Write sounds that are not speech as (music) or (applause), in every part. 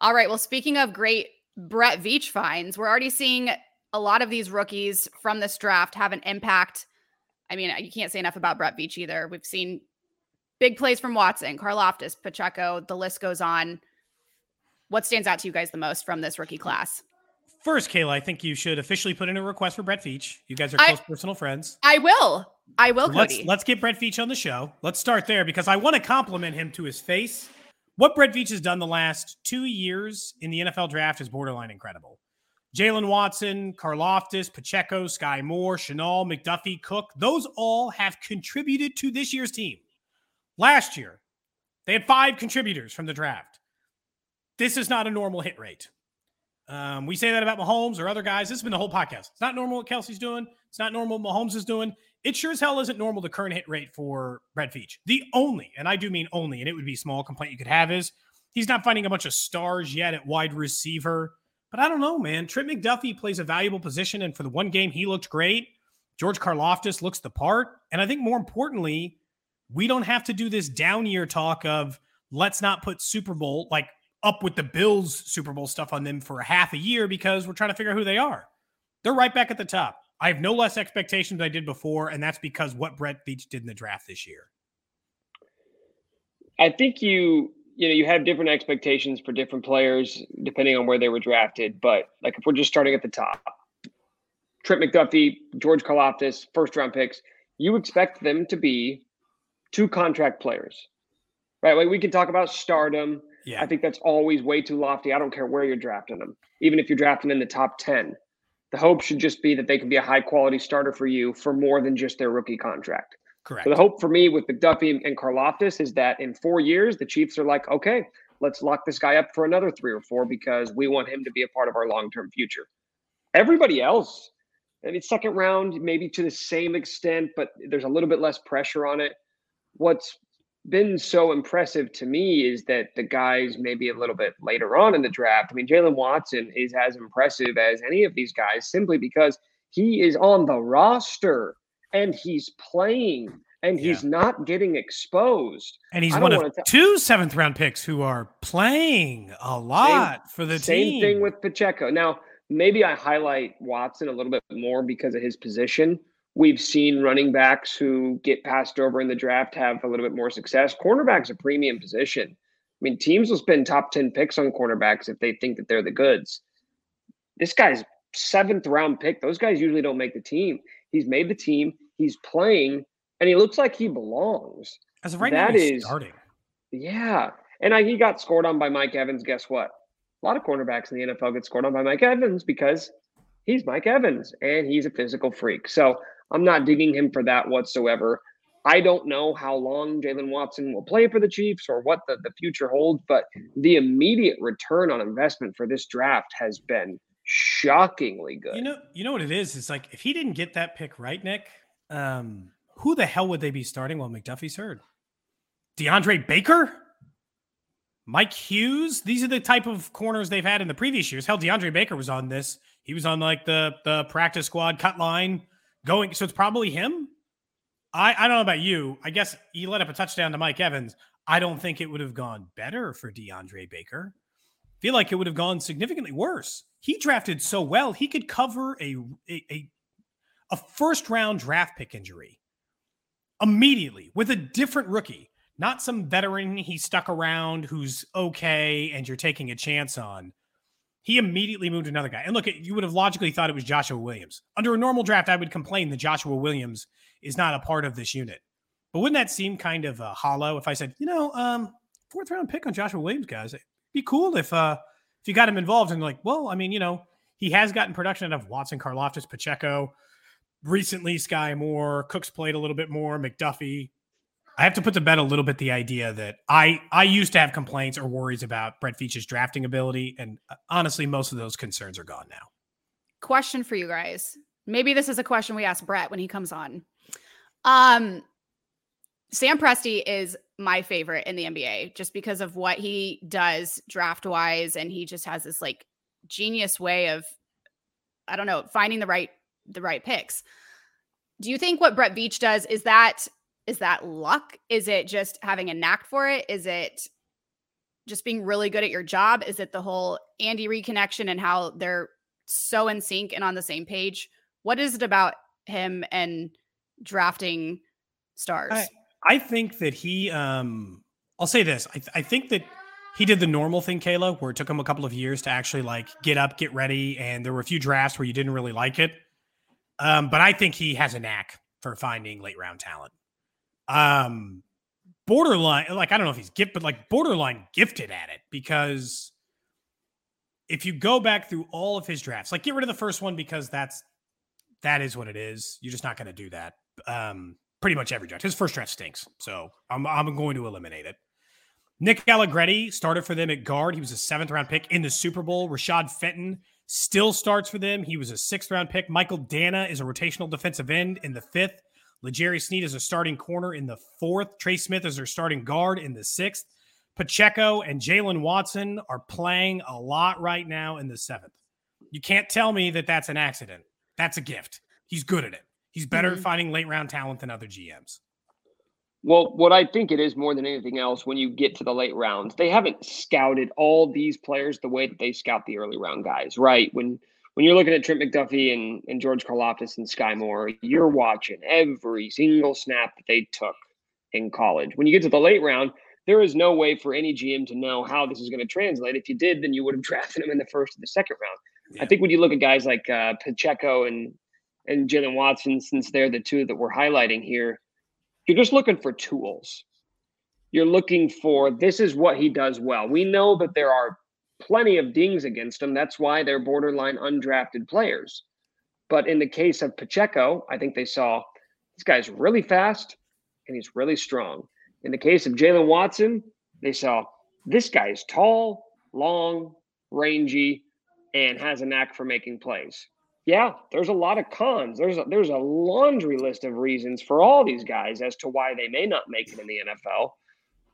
All right. Well, speaking of great Brett Veach finds, we're already seeing a lot of these rookies from this draft have an impact. I mean, you can't say enough about Brett Veach either. We've seen big plays from Watson, Karlaftis, Pacheco. The list goes on. What stands out to you guys the most from this rookie class? First, Kayla, I think you should officially put in a request for Brett Veach. You guys are close I, personal friends. I will. I will, let's, Cody. Let's get Brett Veach on the show. Let's start there because I want to compliment him to his face. What Brett Veach has done the last two years in the NFL draft is borderline incredible. Jaylen Watson, Karlaftis, Pacheco, Skyy Moore, Chenal, McDuffie, Cook, those all have contributed to this year's team. Last year, they had five contributors from the draft. This is not a normal hit rate. Um, we say that about Mahomes or other guys. This has been the whole podcast. It's not normal what Kelce's doing. It's not normal what Mahomes is doing. It sure as hell isn't normal the current hit rate for Brett Veach. The only, and I do mean only, and it would be small complaint you could have is he's not finding a bunch of stars yet at wide receiver. But I don't know, man. Trent McDuffie plays a valuable position, and for the one game he looked great. George Karlaftis looks the part, and I think more importantly, we don't have to do this down year talk of let's not put Super Bowl like up with the Bills Super Bowl stuff on them for half a year because we're trying to figure out who they are. They're right back at the top. I have no less expectations than I did before, and that's because what Brett Veach did in the draft this year. I think you you know you have different expectations for different players depending on where they were drafted. But like if we're just starting at the top, Trent McDuffie, George Karlaftis, first round picks, you expect them to be two contract players, right? Like we can talk about stardom. Yeah. I think that's always way too lofty. I don't care where you're drafting them, even if you're drafting in the top ten. The hope should just be that they can be a high quality starter for you for more than just their rookie contract. Correct. So the hope for me with McDuffie and Karlaftis is that in four years, the Chiefs are like, okay, let's lock this guy up for another three or four because we want him to be a part of our long term future. Everybody else, I mean, second round, maybe to the same extent, but there's a little bit less pressure on it. What's been so impressive to me is that the guys maybe a little bit later on in the draft. I mean, Jaylen Watson is as impressive as any of these guys simply because he is on the roster and he's playing and he's yeah. not getting exposed. And he's one of t- two seventh round picks who are playing a lot same, for the same team. Same thing with Pacheco. Now, maybe I highlight Watson a little bit more because of his position. We've seen running backs who get passed over in the draft have a little bit more success. Cornerback's are a premium position. I mean, teams will spend top 10 picks on cornerbacks if they think that they're the goods. This guy's seventh round pick. Those guys usually don't make the team. He's made the team. He's playing, and he looks like he belongs. As of right that now, is starting. Yeah, and I, he got scored on by Mike Evans. Guess what? A lot of cornerbacks in the NFL get scored on by Mike Evans because he's Mike Evans and he's a physical freak. So I'm not digging him for that whatsoever. I don't know how long Jaylen Watson will play for the Chiefs or what the, the future holds, but the immediate return on investment for this draft has been shockingly good. You know, you know what it is? It's like if he didn't get that pick right, Nick, um, who the hell would they be starting while McDuffie's hurt? DeAndre Baker? Mike Hughes? These are the type of corners they've had in the previous years. Hell, DeAndre Baker was on this. He was on like the the practice squad cut line going. So it's probably him. I, I don't know about you. I guess he let up a touchdown to Mike Evans. I don't think it would have gone better for DeAndre Baker. feel like it would have gone significantly worse. He drafted so well, he could cover a, a, a, a first round draft pick injury immediately with a different rookie, not some veteran he stuck around who's okay and you're taking a chance on. He immediately moved another guy. And look, you would have logically thought it was Joshua Williams. Under a normal draft, I would complain that Joshua Williams is not a part of this unit. But wouldn't that seem kind of uh, hollow if I said, you know, um, fourth round pick on Joshua Williams, guys? It'd be cool if uh, if you got him involved and like, well, I mean, you know, he has gotten production out of Watson, Karlaftis, Pacheco, recently Skyy Moore, Cooks played a little bit more, McDuffie. I have to put to bed a little bit the idea that I I used to have complaints or worries about Brett Veach's drafting ability, and uh, honestly, most of those concerns are gone now. Question for you guys. Maybe this is a question we ask Brett when he comes on. Um, Sam Presti is my favorite in the NBA just because of what he does draft wise, and he just has this like genius way of, I don't know, finding the right the right picks. Do you think what Brett Veach does is that is that luck? Is it just having a knack for it? Is it just being really good at your job? Is it the whole Andy Reid connection and how they're so in sync and on the same page? What is it about him and drafting stars? I, I think that he um I'll say this. I, I think that he did the normal thing, Kayla, where it took him a couple of years to actually like get up, get ready, and there were a few drafts where you didn't really like it. Um, but I think he has a knack for finding late round talent um borderline like I don't know if he's gift, but like borderline gifted at it because if you go back through all of his drafts, like get rid of the first one because that's that is what it is. You're just not going to do that. Um, pretty much every draft. His first draft stinks, so I'm I'm going to eliminate it. Nick Allegretti started for them at guard. He was a seventh round pick in the Super Bowl. Rashad Fenton still starts for them. He was a sixth round pick. Michael Danna is a rotational defensive end in the fifth. L'Jarius Sneed is a starting corner in the fourth. Trey Smith is their starting guard in the sixth. Pacheco and Jaylen Watson are playing a lot right now in the seventh. You can't tell me that that's an accident. That's a gift. He's good at it. He's better mm-hmm. at finding late round talent than other GMs. Well, what I think it is more than anything else, when you get to the late rounds, they haven't scouted all these players the way that they scout the early round guys, right? When when you're looking at Trent McDuffie and, and George Karlaftis and Skyy Moore, you're watching every single snap that they took in college. When you get to the late round, there is no way for any GM to know how this is going to translate. If you did, then you would have (laughs) drafted him in the first or the second round. Yeah. I think when you look at guys like uh, Pacheco and and Jaylen Watson, since they're the two that we're highlighting here, you're just looking for tools. You're looking for this is what he does well. We know that there are plenty of dings against them. That's why they're borderline undrafted players. But in the case of Pacheco, I think they saw this guy's really fast and he's really strong. In the case of Jaylen Watson, they saw this guy is tall, long, rangy, and has a knack for making plays. Yeah, there's a lot of cons. There's a, there's a laundry list of reasons for all these guys as to why they may not make it in the NFL.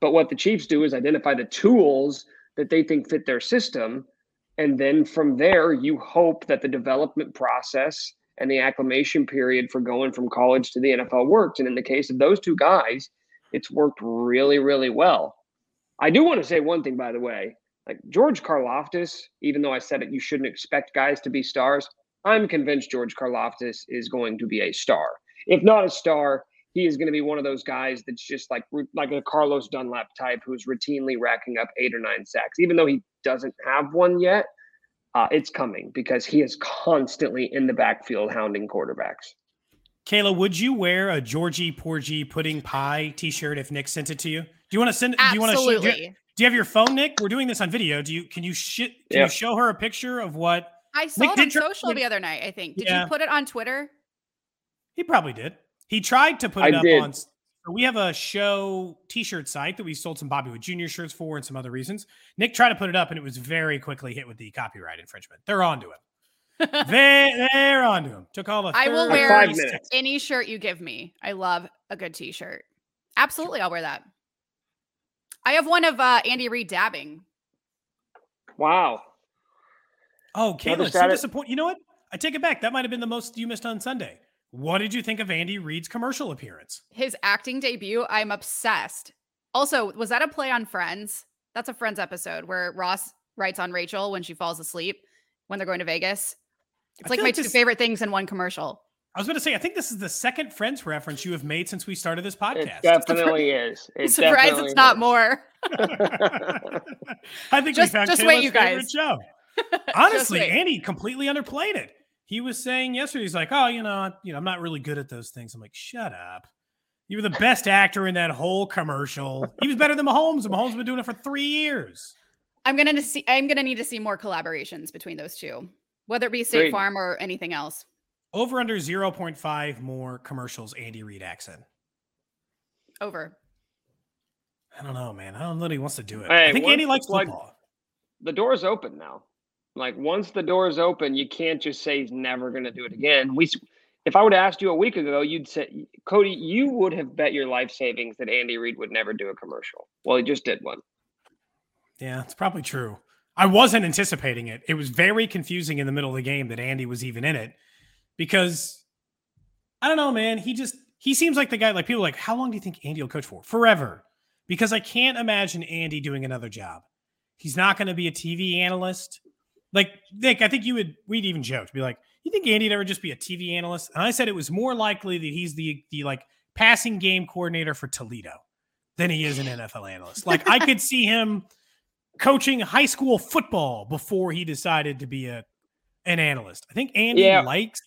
But what the Chiefs do is identify the tools that they think fit their system. And then from there, you hope that the development process and the acclimation period for going from college to the NFL works. And in the case of those two guys, it's worked really, really well. I do want to say one thing, by the way. Like George Karlaftis, even though I said it, you shouldn't expect guys to be stars. I'm convinced George Karlaftis is going to be a star. If not a star, he is going to be one of those guys that's just like like a Carlos Dunlap type who's routinely racking up eight or nine sacks. Even though he doesn't have one yet, uh, it's coming because he is constantly in the backfield hounding quarterbacks. Kayla, would you wear a Georgie Porgy pudding pie T-shirt if Nick sent it to you? Do you want to send? Absolutely. Do you want to? Do, do you have your phone, Nick? We're doing this on video. Do you? Can you shit? Can you show her a picture of what? I saw Nick it on social the other night. I think. Did yeah. you put it on Twitter? He probably did. He tried to put it I up did. on. We have a show T-shirt site that we sold some Bobby Witt Jr. shirts for, and some other reasons. Nick tried to put it up, and it was very quickly hit with the copyright infringement. They're on to him. (laughs) they, they're on to him. Took all the. I will wear any shirt you give me. I love a good T-shirt. Absolutely, I'll wear that. I have one of uh, Andy Reid dabbing. Wow. Oh, Kayla, so disappointed. You know what? I take it back. That might have been the most you missed on Sunday. What did you think of Andy Reid's commercial appearance? His acting debut, I'm obsessed. Also, was that a play on Friends? That's a Friends episode where Ross writes on Rachel when she falls asleep when they're going to Vegas. It's like my like two favorite things in one commercial. I was going to say, I think this is the second Friends reference you have made since we started this podcast. It definitely is. It surprised it's not more. (laughs) I think just, we found just Kayla's wait, you guys. show. (laughs) Honestly, Andy completely underplayed it. He was saying yesterday, he's like, "Oh, you know, you know, I'm not really good at those things." I'm like, "Shut up." You were the best actor in that whole commercial. He was better than Mahomes, and Mahomes has been doing it for three years. I'm gonna see. I'm gonna need to see more collaborations between those two, whether it be State Great. Farm or anything else. Over under 0.5 more commercials. Andy Reid accent. Over. I don't know, man. I don't know that he wants to do it. Hey, I think Andy likes football. Like, the door's open now. Like once the door's open, you can't just say he's never going to do it again. We, if I would have asked you a week ago, you'd say, Cody, you would have bet your life savings that Andy Reid would never do a commercial. Well, he just did one. Yeah, it's probably true. I wasn't anticipating it. It was very confusing in the middle of the game that Andy was even in it because I don't know, man. He just he seems like the guy. Like people like, how long do you think Andy will coach for? Forever, because I can't imagine Andy doing another job. He's not going to be a TV analyst. Like Nick, I think you would. We'd even joke to be like, you think Andy'd ever just be a TV analyst? And I said it was more likely that he's the the like passing game coordinator for Toledo than he is an NFL analyst. Like I could see him coaching high school football before he decided to be a an analyst. I think Andy yeah. likes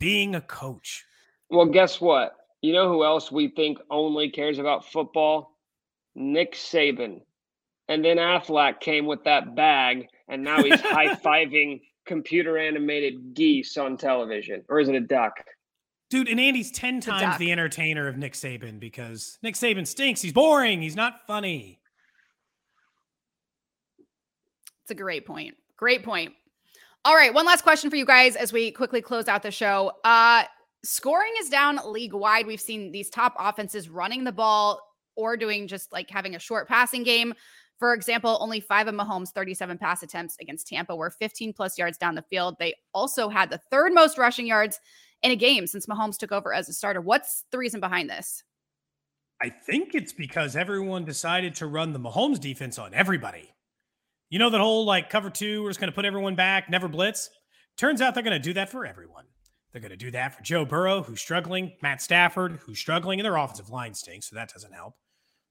being a coach. Well, guess what? You know who else we think only cares about football? Nick Saban. And then Aflac came with that bag, and now he's high fiving computer animated geese on television. Or is it a duck? Dude, and Andy's 10 times the entertainer of Nick Saban because Nick Saban stinks. He's boring. He's not funny. It's a great point. Great point. All right, one last question for you guys as we quickly close out the show. Uh scoring is down league wide. We've seen these top offenses running the ball or doing just like having a short passing game. For example, only five of Mahomes' 37 pass attempts against Tampa were 15 plus yards down the field. They also had the third most rushing yards in a game since Mahomes took over as a starter. What's the reason behind this? I think it's because everyone decided to run the Mahomes defense on everybody. You know that whole like cover two, we're just going to put everyone back, never blitz. Turns out they're going to do that for everyone. They're going to do that for Joe Burrow, who's struggling, Matt Stafford, who's struggling, and their offensive line stinks, so that doesn't help.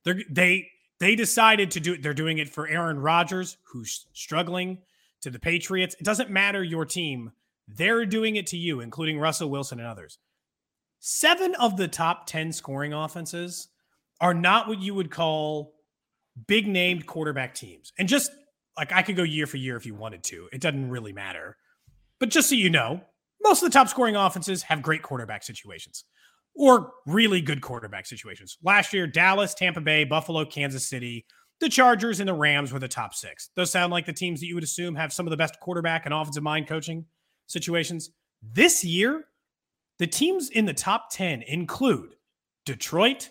They're, they they decided to do it. They're doing it for Aaron Rodgers, who's struggling, to the Patriots. It doesn't matter your team; they're doing it to you, including Russell Wilson and others. Seven of the top ten scoring offenses are not what you would call big named quarterback teams, and just like I could go year for year if you wanted to. It doesn't really matter. But just so you know, most of the top scoring offenses have great quarterback situations or really good quarterback situations. Last year, Dallas, Tampa Bay, Buffalo, Kansas City, the Chargers, and the Rams were the top six. Those sound like the teams that you would assume have some of the best quarterback and offensive mind coaching situations. This year, the teams in the top 10 include Detroit,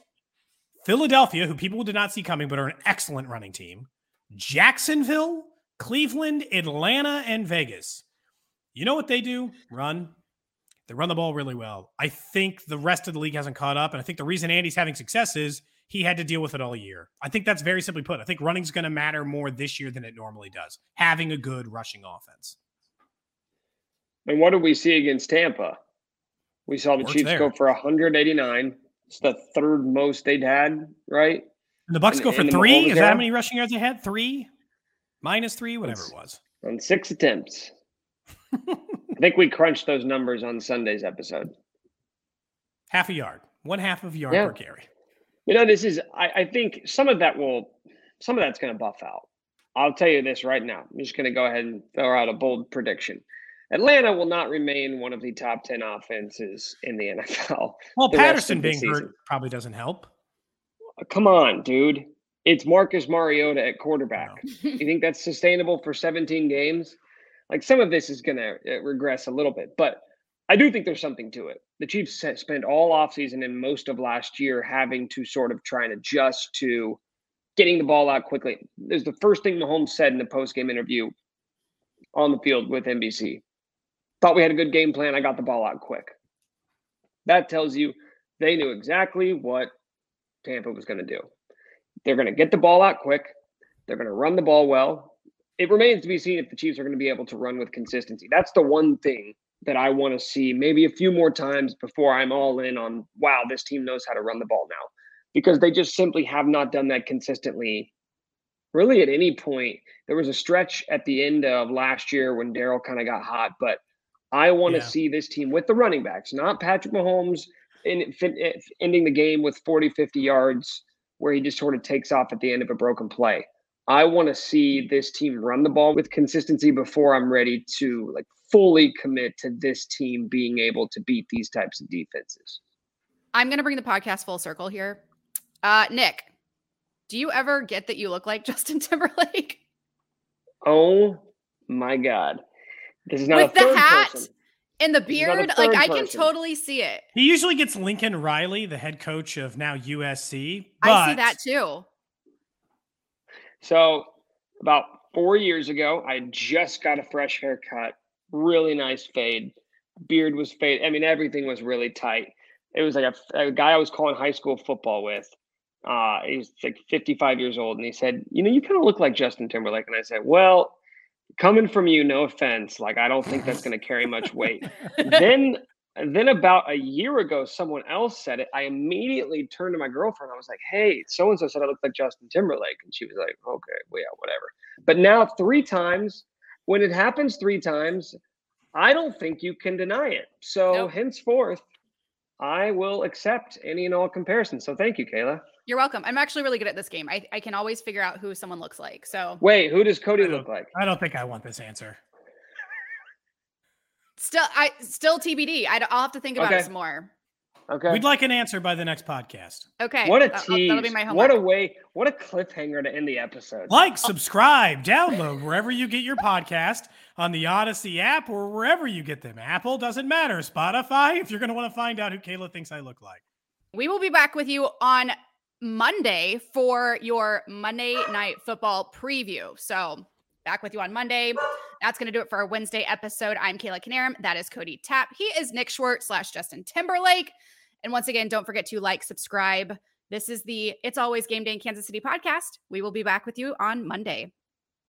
Philadelphia, who people did not see coming, but are an excellent running team, Jacksonville, Cleveland, Atlanta, and Vegas. You know what they do? Run. They run the ball really well. I think the rest of the league hasn't caught up. And I think the reason Andy's having success is he had to deal with it all year. I think that's very simply put. I think running's going to matter more this year than it normally does, having a good rushing offense. And what did we see against Tampa? We saw the Works Chiefs there. go for 189. It's the third most they'd had, right? And the Bucs in, go for three. Is that how many rushing yards they had? Three, minus three, whatever it was. On six attempts. (laughs) I think we crunched those numbers on Sunday's episode. Half a yard, one half of a yard yeah. per carry. You know, this is. I, I think some of that will, some of that's going to buff out. I'll tell you this right now. I'm just going to go ahead and throw out a bold prediction. Atlanta will not remain one of the top 10 offenses in the (laughs) NFL. Well, Patterson being hurt probably doesn't help. Come on, dude. It's Marcus Mariota at quarterback. you think that's sustainable for 17 games? Like some of this is going to uh, regress a little bit, but I do think there's something to it. The Chiefs spent all offseason and most of last year having to sort of try and adjust to getting the ball out quickly. There's the first thing Mahomes said in the post-game interview on the field with NBC. Thought we had a good game plan. I got the ball out quick. That tells you they knew exactly what Tampa was going to do. They're going to get the ball out quick. They're going to run the ball well. It remains to be seen if the Chiefs are going to be able to run with consistency. That's the one thing that I want to see maybe a few more times before I'm all in on, wow, this team knows how to run the ball now. Because they just simply have not done that consistently really at any point. There was a stretch at the end of last year when Darrel kind of got hot, but I want to Yeah. see this team with the running backs, not Patrick Mahomes in, eh, ending the game with 40, 50 yards where he just sort of takes off at the end of a broken play. I want to see this team run the ball with consistency before I'm ready to like fully commit to this team being able to beat these types of defenses. I'm going to bring the podcast full circle here. Uh, Nick, do you ever get that you look like (laughs) Justin Timberlake? Oh my God. This is not With a the hat person. and the This is not a beard? Like, third I can totally see it. He usually gets Lincoln Riley, the head coach of now USC. I see that too. So about four years ago, I just got a fresh haircut, really nice fade. Beard was fade. I mean, everything was really tight. It was like a, a guy I was calling high school football with. Uh, he was like 55 years old, and he said, "You know, you kind of look like Justin Timberlake." And I said, "Well, coming from you, no offense. Like, I don't think that's going to carry much weight." (laughs) then and then about a year ago, someone else said it. I immediately turned to my girlfriend. I was like, "Hey, so and so said I looked like Justin Timberlake," and she was like, "Okay, well, yeah, whatever." But now three times, when it happens three times, I don't think you can deny it. So Nope. henceforth, I will accept any and all comparisons. So thank you, Kayla. You're welcome. I'm actually really good at this game. I, I can always figure out who someone looks like. So Wait, who does Cody look like? I don't think I want this answer. Still, I still TBD. I, will have to think about Okay. it some more. Okay. We'd like an answer by the next podcast. Okay. what a that- tease! That'll be my homework. what a way! What a cliffhanger to end the episode. Like, subscribe, download wherever you get your podcast on the Audacy app or wherever you get them. Apple doesn't matter. Spotify, if you're going to want to find out who Kayla thinks I look like. We will be back with you on Monday for your Monday night football preview. So back with you on Monday. That's going to do it for our Wednesday episode. I'm Kayla Canarum. That is Cody Tapp. He is Nick Schwartz slash Justin Timberlake. And once again, don't forget to like, subscribe. This is the It's Always Game Day in Kansas City podcast. We will be back with you on Monday.